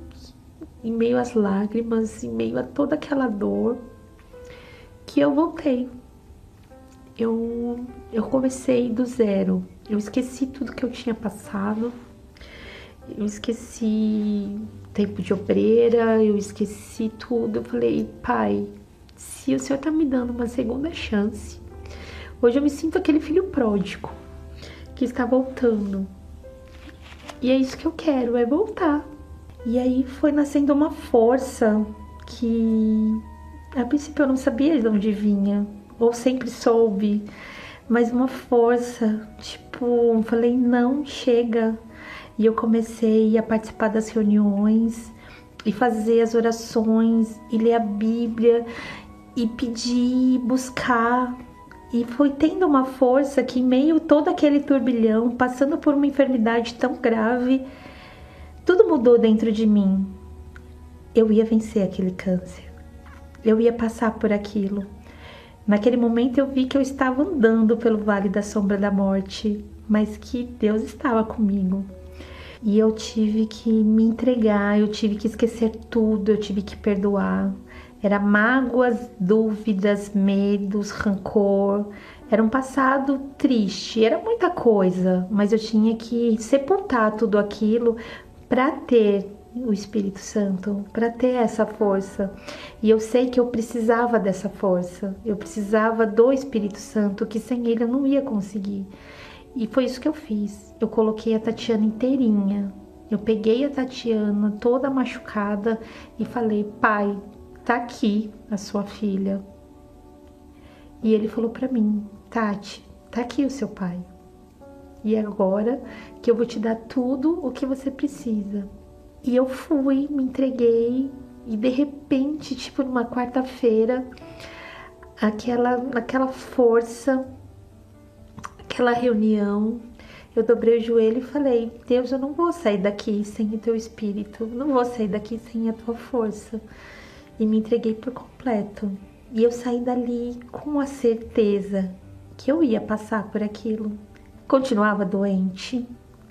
em meio às lágrimas, em meio a toda aquela dor, que eu voltei. Eu, eu comecei do zero. Eu esqueci tudo que eu tinha passado. Eu esqueci tempo de obreira, eu esqueci tudo. Eu falei, pai, se o senhor tá me dando uma segunda chance, hoje eu me sinto aquele filho pródigo que está voltando. E é isso que eu quero, é voltar. E aí foi nascendo uma força que a princípio eu não sabia de onde vinha, ou sempre soube, mas uma força, tipo, falei, não, chega. E eu comecei a participar das reuniões e fazer as orações e ler a Bíblia e pedir, buscar. E foi tendo uma força que, em meio a todo aquele turbilhão, passando por uma enfermidade tão grave, tudo mudou dentro de mim. Eu ia vencer aquele câncer eu ia passar por aquilo. Naquele momento eu vi que eu estava andando pelo vale da sombra da morte, mas que Deus estava comigo. E eu tive que me entregar, eu tive que esquecer tudo, eu tive que perdoar. Era mágoas, dúvidas, medos, rancor. Era um passado triste, era muita coisa, mas eu tinha que sepultar tudo aquilo para ter o Espírito Santo para ter essa força. E eu sei que eu precisava dessa força. Eu precisava do Espírito Santo, que sem ele eu não ia conseguir. E foi isso que eu fiz. Eu coloquei a Tatiana inteirinha. Eu peguei a Tatiana toda machucada e falei: "Pai, tá aqui a sua filha". E ele falou para mim: "Tati, tá aqui o seu pai. E agora que eu vou te dar tudo o que você precisa. E eu fui, me entreguei e de repente, tipo numa quarta-feira, aquela aquela força, aquela reunião, eu dobrei o joelho e falei: Deus, eu não vou sair daqui sem o teu espírito, não vou sair daqui sem a tua força. E me entreguei por completo. E eu saí dali com a certeza que eu ia passar por aquilo. Continuava doente,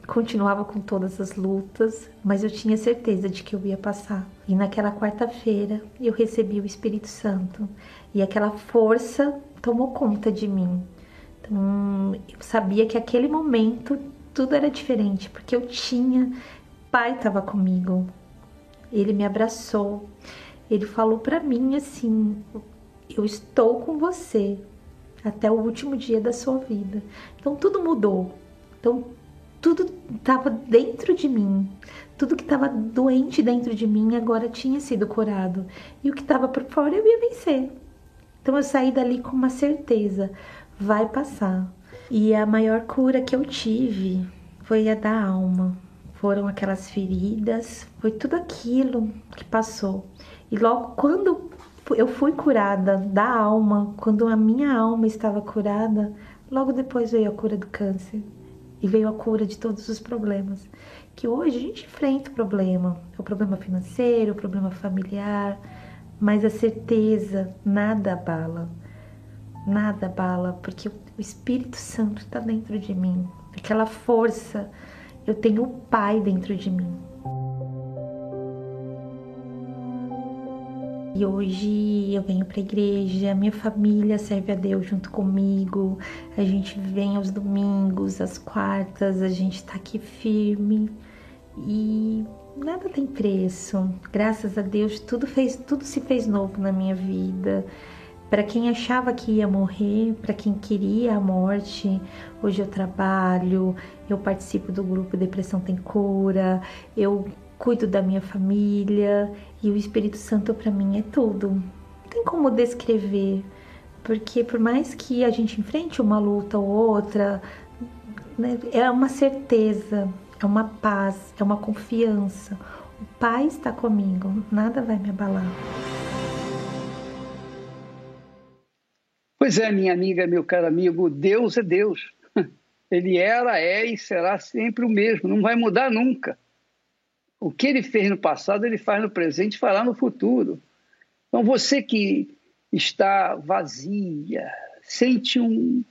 continuava com todas as lutas, mas eu tinha certeza de que eu ia passar. E naquela quarta-feira eu recebi o Espírito Santo e aquela força tomou conta de mim. Então, eu sabia que aquele momento tudo era diferente, porque eu tinha, pai estava comigo. Ele me abraçou. Ele falou para mim assim: "Eu estou com você até o último dia da sua vida". Então tudo mudou. Então tudo estava dentro de mim. Tudo que estava doente dentro de mim agora tinha sido curado. E o que estava por fora eu ia vencer. Então eu saí dali com uma certeza vai passar. E a maior cura que eu tive foi a da alma. Foram aquelas feridas, foi tudo aquilo que passou. E logo quando eu fui curada da alma, quando a minha alma estava curada, logo depois veio a cura do câncer e veio a cura de todos os problemas. Que hoje a gente enfrenta o problema, o problema financeiro, o problema familiar, mas a certeza nada abala nada abala, porque o Espírito Santo está dentro de mim, aquela força, eu tenho o Pai dentro de mim. E hoje eu venho para a igreja, minha família serve a Deus junto comigo, a gente vem aos domingos, às quartas, a gente está aqui firme. E nada tem preço. Graças a Deus tudo fez, tudo se fez novo na minha vida. Para quem achava que ia morrer, para quem queria a morte, hoje eu trabalho, eu participo do grupo Depressão Tem Cura, eu cuido da minha família e o Espírito Santo para mim é tudo. Não tem como descrever, porque por mais que a gente enfrente uma luta ou outra, né, é uma certeza, é uma paz, é uma confiança. O Pai está comigo, nada vai me abalar. Pois é, minha amiga, meu caro amigo, Deus é Deus. Ele era, é e será sempre o mesmo, não vai mudar nunca. O que ele fez no passado, ele faz no presente e fará no futuro. Então, você que está vazia, sente um,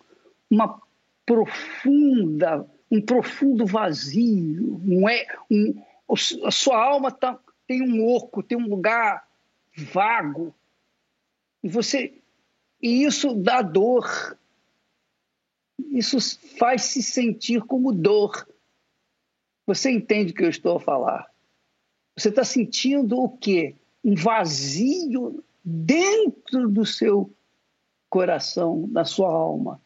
uma profunda, um profundo vazio, um, é, um, a sua alma tá, tem um oco, tem um lugar vago, e você e isso dá dor. Isso faz se sentir como dor. Você entende o que eu estou a falar? Você está sentindo o quê? Um vazio dentro do seu coração, da sua alma.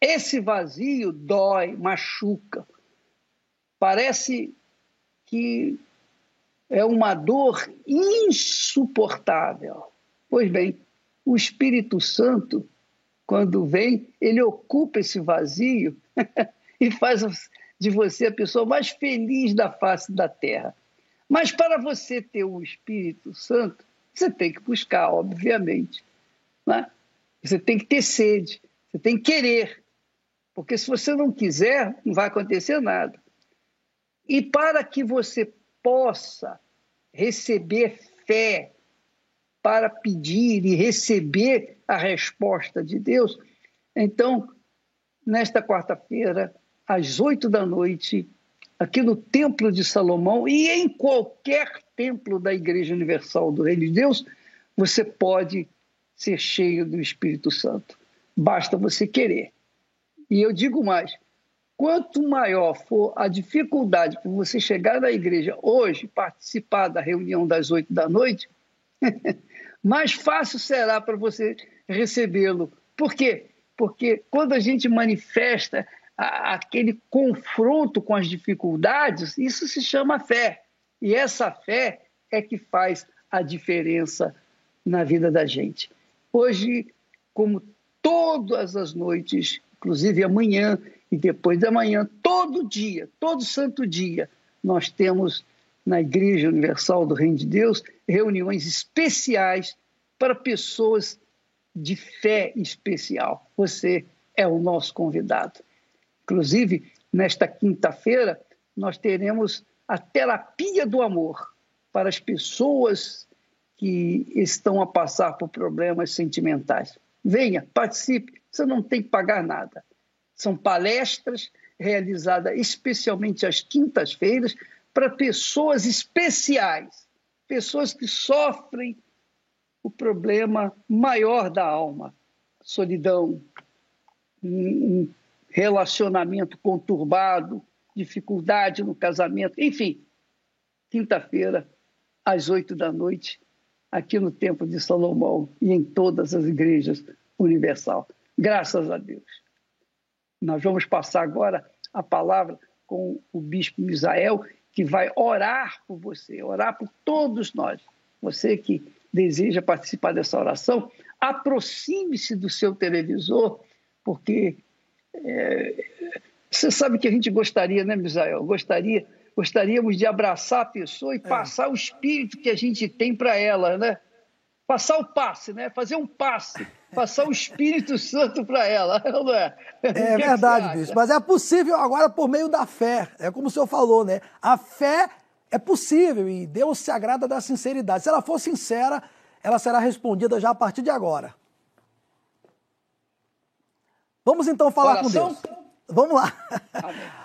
Esse vazio dói, machuca. Parece que é uma dor insuportável. Pois bem, o Espírito Santo, quando vem, ele ocupa esse vazio e faz de você a pessoa mais feliz da face da terra. Mas para você ter o Espírito Santo, você tem que buscar, obviamente. Né? Você tem que ter sede, você tem que querer. Porque se você não quiser, não vai acontecer nada. E para que você possa receber fé, para pedir e receber a resposta de Deus. Então, nesta quarta-feira, às oito da noite, aqui no Templo de Salomão e em qualquer templo da Igreja Universal do Reino de Deus, você pode ser cheio do Espírito Santo. Basta você querer. E eu digo mais: quanto maior for a dificuldade para você chegar na igreja hoje, participar da reunião das oito da noite, mais fácil será para você recebê-lo. Por quê? Porque quando a gente manifesta aquele confronto com as dificuldades, isso se chama fé. E essa fé é que faz a diferença na vida da gente. Hoje, como todas as noites, inclusive amanhã e depois da manhã, todo dia, todo santo dia, nós temos na Igreja Universal do Reino de Deus, reuniões especiais para pessoas de fé especial. Você é o nosso convidado. Inclusive, nesta quinta-feira, nós teremos a terapia do amor para as pessoas que estão a passar por problemas sentimentais. Venha, participe, você não tem que pagar nada. São palestras realizadas especialmente às quintas-feiras para pessoas especiais, pessoas que sofrem o problema maior da alma, solidão, um relacionamento conturbado, dificuldade no casamento, enfim. Quinta-feira, às oito da noite, aqui no Templo de Salomão e em todas as igrejas universal. Graças a Deus. Nós vamos passar agora a palavra com o bispo Misael, que vai orar por você, orar por todos nós. Você que deseja participar dessa oração, aproxime-se do seu televisor, porque é, você sabe que a gente gostaria, né, Misael? Gostaria, gostaríamos de abraçar a pessoa e é. passar o espírito que a gente tem para ela, né? Passar o passe, né? Fazer um passe, passar o Espírito Santo para ela, não é? É que verdade, bicho. Mas é possível agora por meio da fé. É como o senhor falou, né? A fé é possível e Deus se agrada da sinceridade. Se ela for sincera, ela será respondida já a partir de agora. Vamos então falar com Deus. Vamos lá.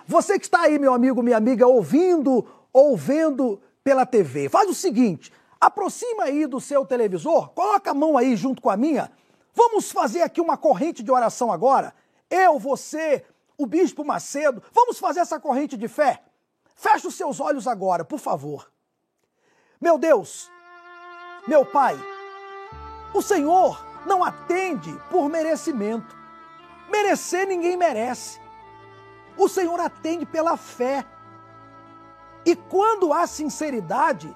Você que está aí, meu amigo, minha amiga, ouvindo ou vendo pela TV, faz o seguinte: aproxima aí do seu televisor, coloca a mão aí junto com a minha. Vamos fazer aqui uma corrente de oração agora. Eu, você, o Bispo Macedo, vamos fazer essa corrente de fé. Feche os seus olhos agora, por favor. Meu Deus, meu Pai, o Senhor não atende por merecimento. Merecer ninguém merece. O Senhor atende pela fé. E quando há sinceridade,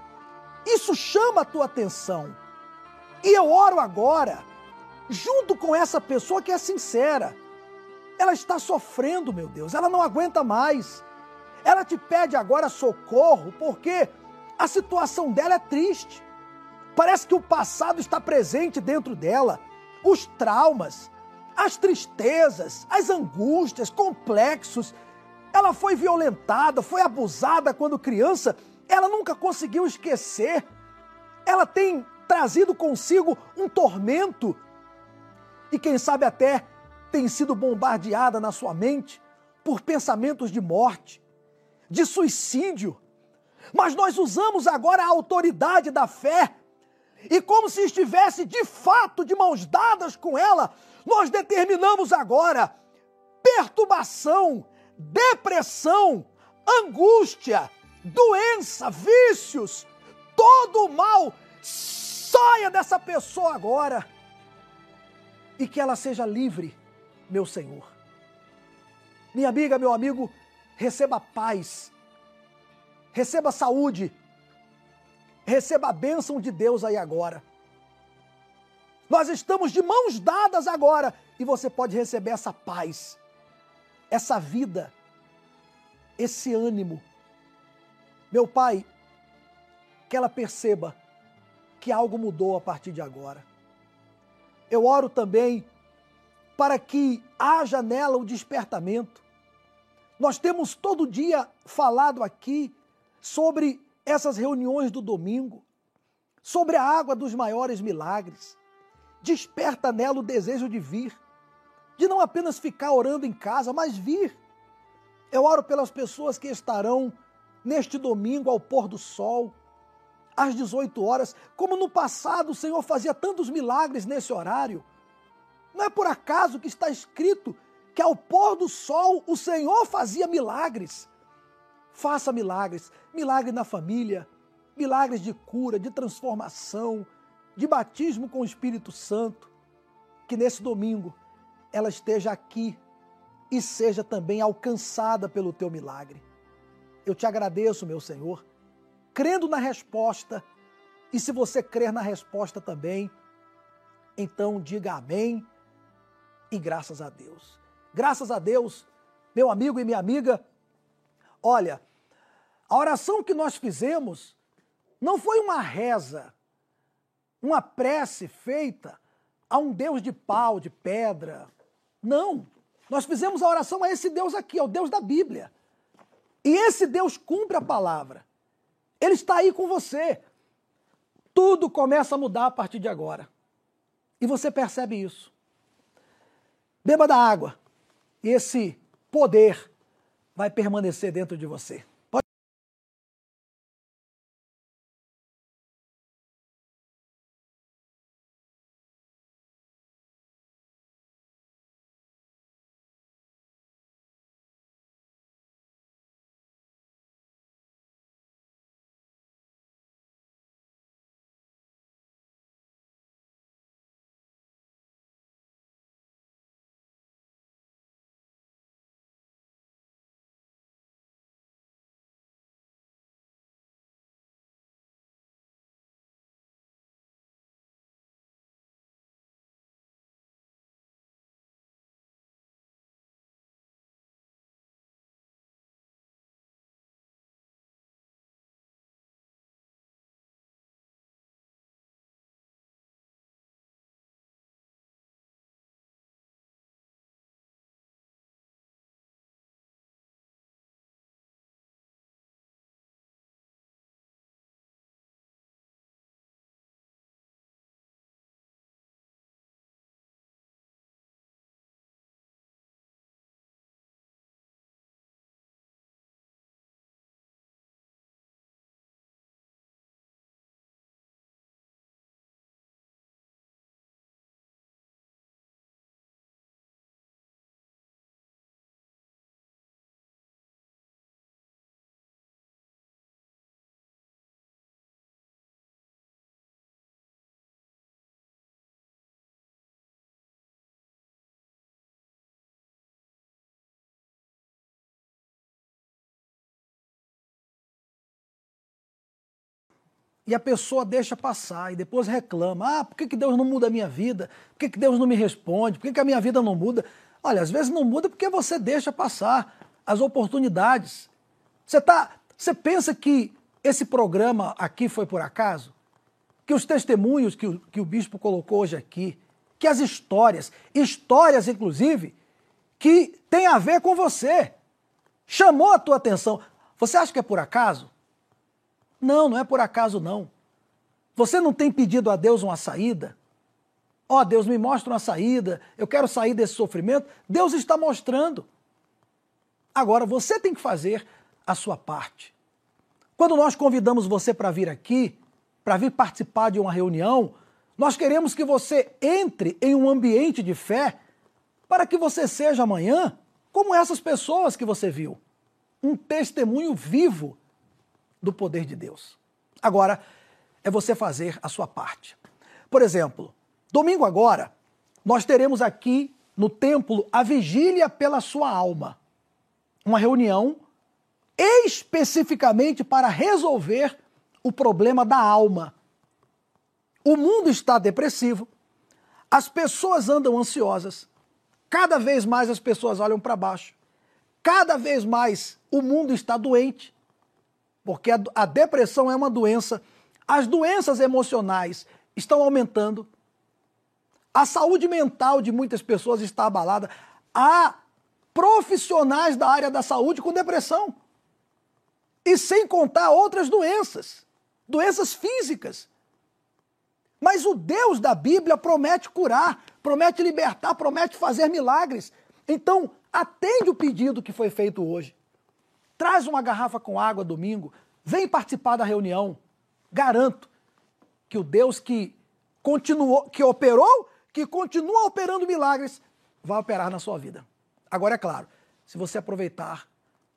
isso chama a tua atenção. E eu oro agora, junto com essa pessoa que é sincera. Ela está sofrendo, meu Deus, ela não aguenta mais. Ela te pede agora socorro porque a situação dela é triste. Parece que o passado está presente dentro dela, os traumas, as tristezas, as angústias, complexos. Ela foi violentada, foi abusada quando criança, ela nunca conseguiu esquecer. Ela tem trazido consigo um tormento e, quem sabe, até tem sido bombardeada na sua mente por pensamentos de morte, de suicídio. Mas nós usamos agora a autoridade da fé e, como se estivesse de fato de mãos dadas com ela, nós determinamos agora perturbação, depressão, angústia, doença, vícios, todo o mal saia dessa pessoa agora e que ela seja livre, meu Senhor. Minha amiga, meu amigo, receba paz, receba saúde, receba a bênção de Deus aí agora. Nós estamos de mãos dadas agora e você pode receber essa paz, essa vida, esse ânimo. Meu Pai, que ela perceba que algo mudou a partir de agora. Eu oro também para que haja nela o despertamento. Nós temos todo dia falado aqui sobre essas reuniões do domingo, sobre a água dos maiores milagres desperta nela o desejo de vir, de não apenas ficar orando em casa, mas vir. Eu oro pelas pessoas que estarão neste domingo ao pôr do sol, às 18 horas, como no passado o Senhor fazia tantos milagres nesse horário. Não é por acaso que está escrito que ao pôr do sol o Senhor fazia milagres. Faça milagres, milagre na família, milagres de cura, de transformação, de batismo com o Espírito Santo, que nesse domingo ela esteja aqui e seja também alcançada pelo teu milagre. Eu te agradeço, meu Senhor, crendo na resposta, e se você crer na resposta também, então diga amém e graças a Deus. Graças a Deus, meu amigo e minha amiga, olha, a oração que nós fizemos não foi uma reza, uma prece feita a um Deus de pau, de pedra. Não. Nós fizemos a oração a esse Deus aqui, ao Deus da Bíblia. E esse Deus cumpre a palavra. Ele está aí com você. Tudo começa a mudar a partir de agora. E você percebe isso. Beba da água. E esse poder vai permanecer dentro de você. E a pessoa deixa passar e depois reclama: ah, por que, que Deus não muda a minha vida? Por que, que Deus não me responde? Por que, que a minha vida não muda? Olha, às vezes não muda porque você deixa passar as oportunidades. Você, tá, você pensa que esse programa aqui foi por acaso? Que os testemunhos que o, que o bispo colocou hoje aqui, que as histórias, histórias inclusive, que tem a ver com você, chamou a tua atenção. Você acha que é por acaso? Não, não é por acaso não. Você não tem pedido a Deus uma saída? Ó, oh, Deus me mostra uma saída, eu quero sair desse sofrimento. Deus está mostrando. Agora você tem que fazer a sua parte. Quando nós convidamos você para vir aqui, para vir participar de uma reunião, nós queremos que você entre em um ambiente de fé para que você seja amanhã como essas pessoas que você viu. Um testemunho vivo do poder de Deus. Agora, é você fazer a sua parte. Por exemplo, domingo agora, nós teremos aqui no templo a vigília pela sua alma. Uma reunião especificamente para resolver o problema da alma. O mundo está depressivo, as pessoas andam ansiosas, cada vez mais as pessoas olham para baixo, cada vez mais o mundo está doente porque a, depressão é uma doença, as doenças emocionais estão aumentando, a saúde mental de muitas pessoas está abalada, há profissionais da área da saúde com depressão. E sem contar outras doenças, doenças físicas. Mas o Deus da Bíblia promete curar, promete libertar, promete fazer milagres. Então, atende o pedido que foi feito hoje. Traz uma garrafa com água domingo, vem participar da reunião. Garanto que o Deus que continuou, que operou, que continua operando milagres, vai operar na sua vida. Agora é claro, se você aproveitar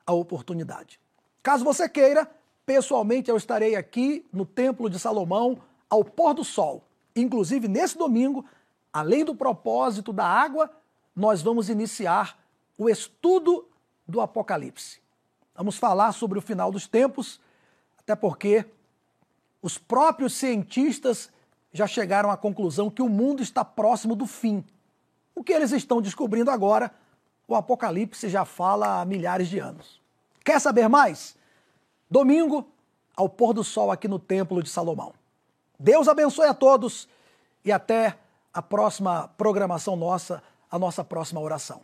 a oportunidade. Caso você queira, pessoalmente eu estarei aqui no Templo de Salomão ao pôr do sol. Inclusive nesse domingo, além do propósito da água, nós vamos iniciar o estudo do Apocalipse. Vamos falar sobre o final dos tempos, até porque os próprios cientistas já chegaram à conclusão que o mundo está próximo do fim. O que eles estão descobrindo agora, o Apocalipse já fala há milhares de anos. Quer saber mais? Domingo, ao pôr do sol aqui no Templo de Salomão. Deus abençoe a todos e até a próxima programação nossa, a nossa próxima oração.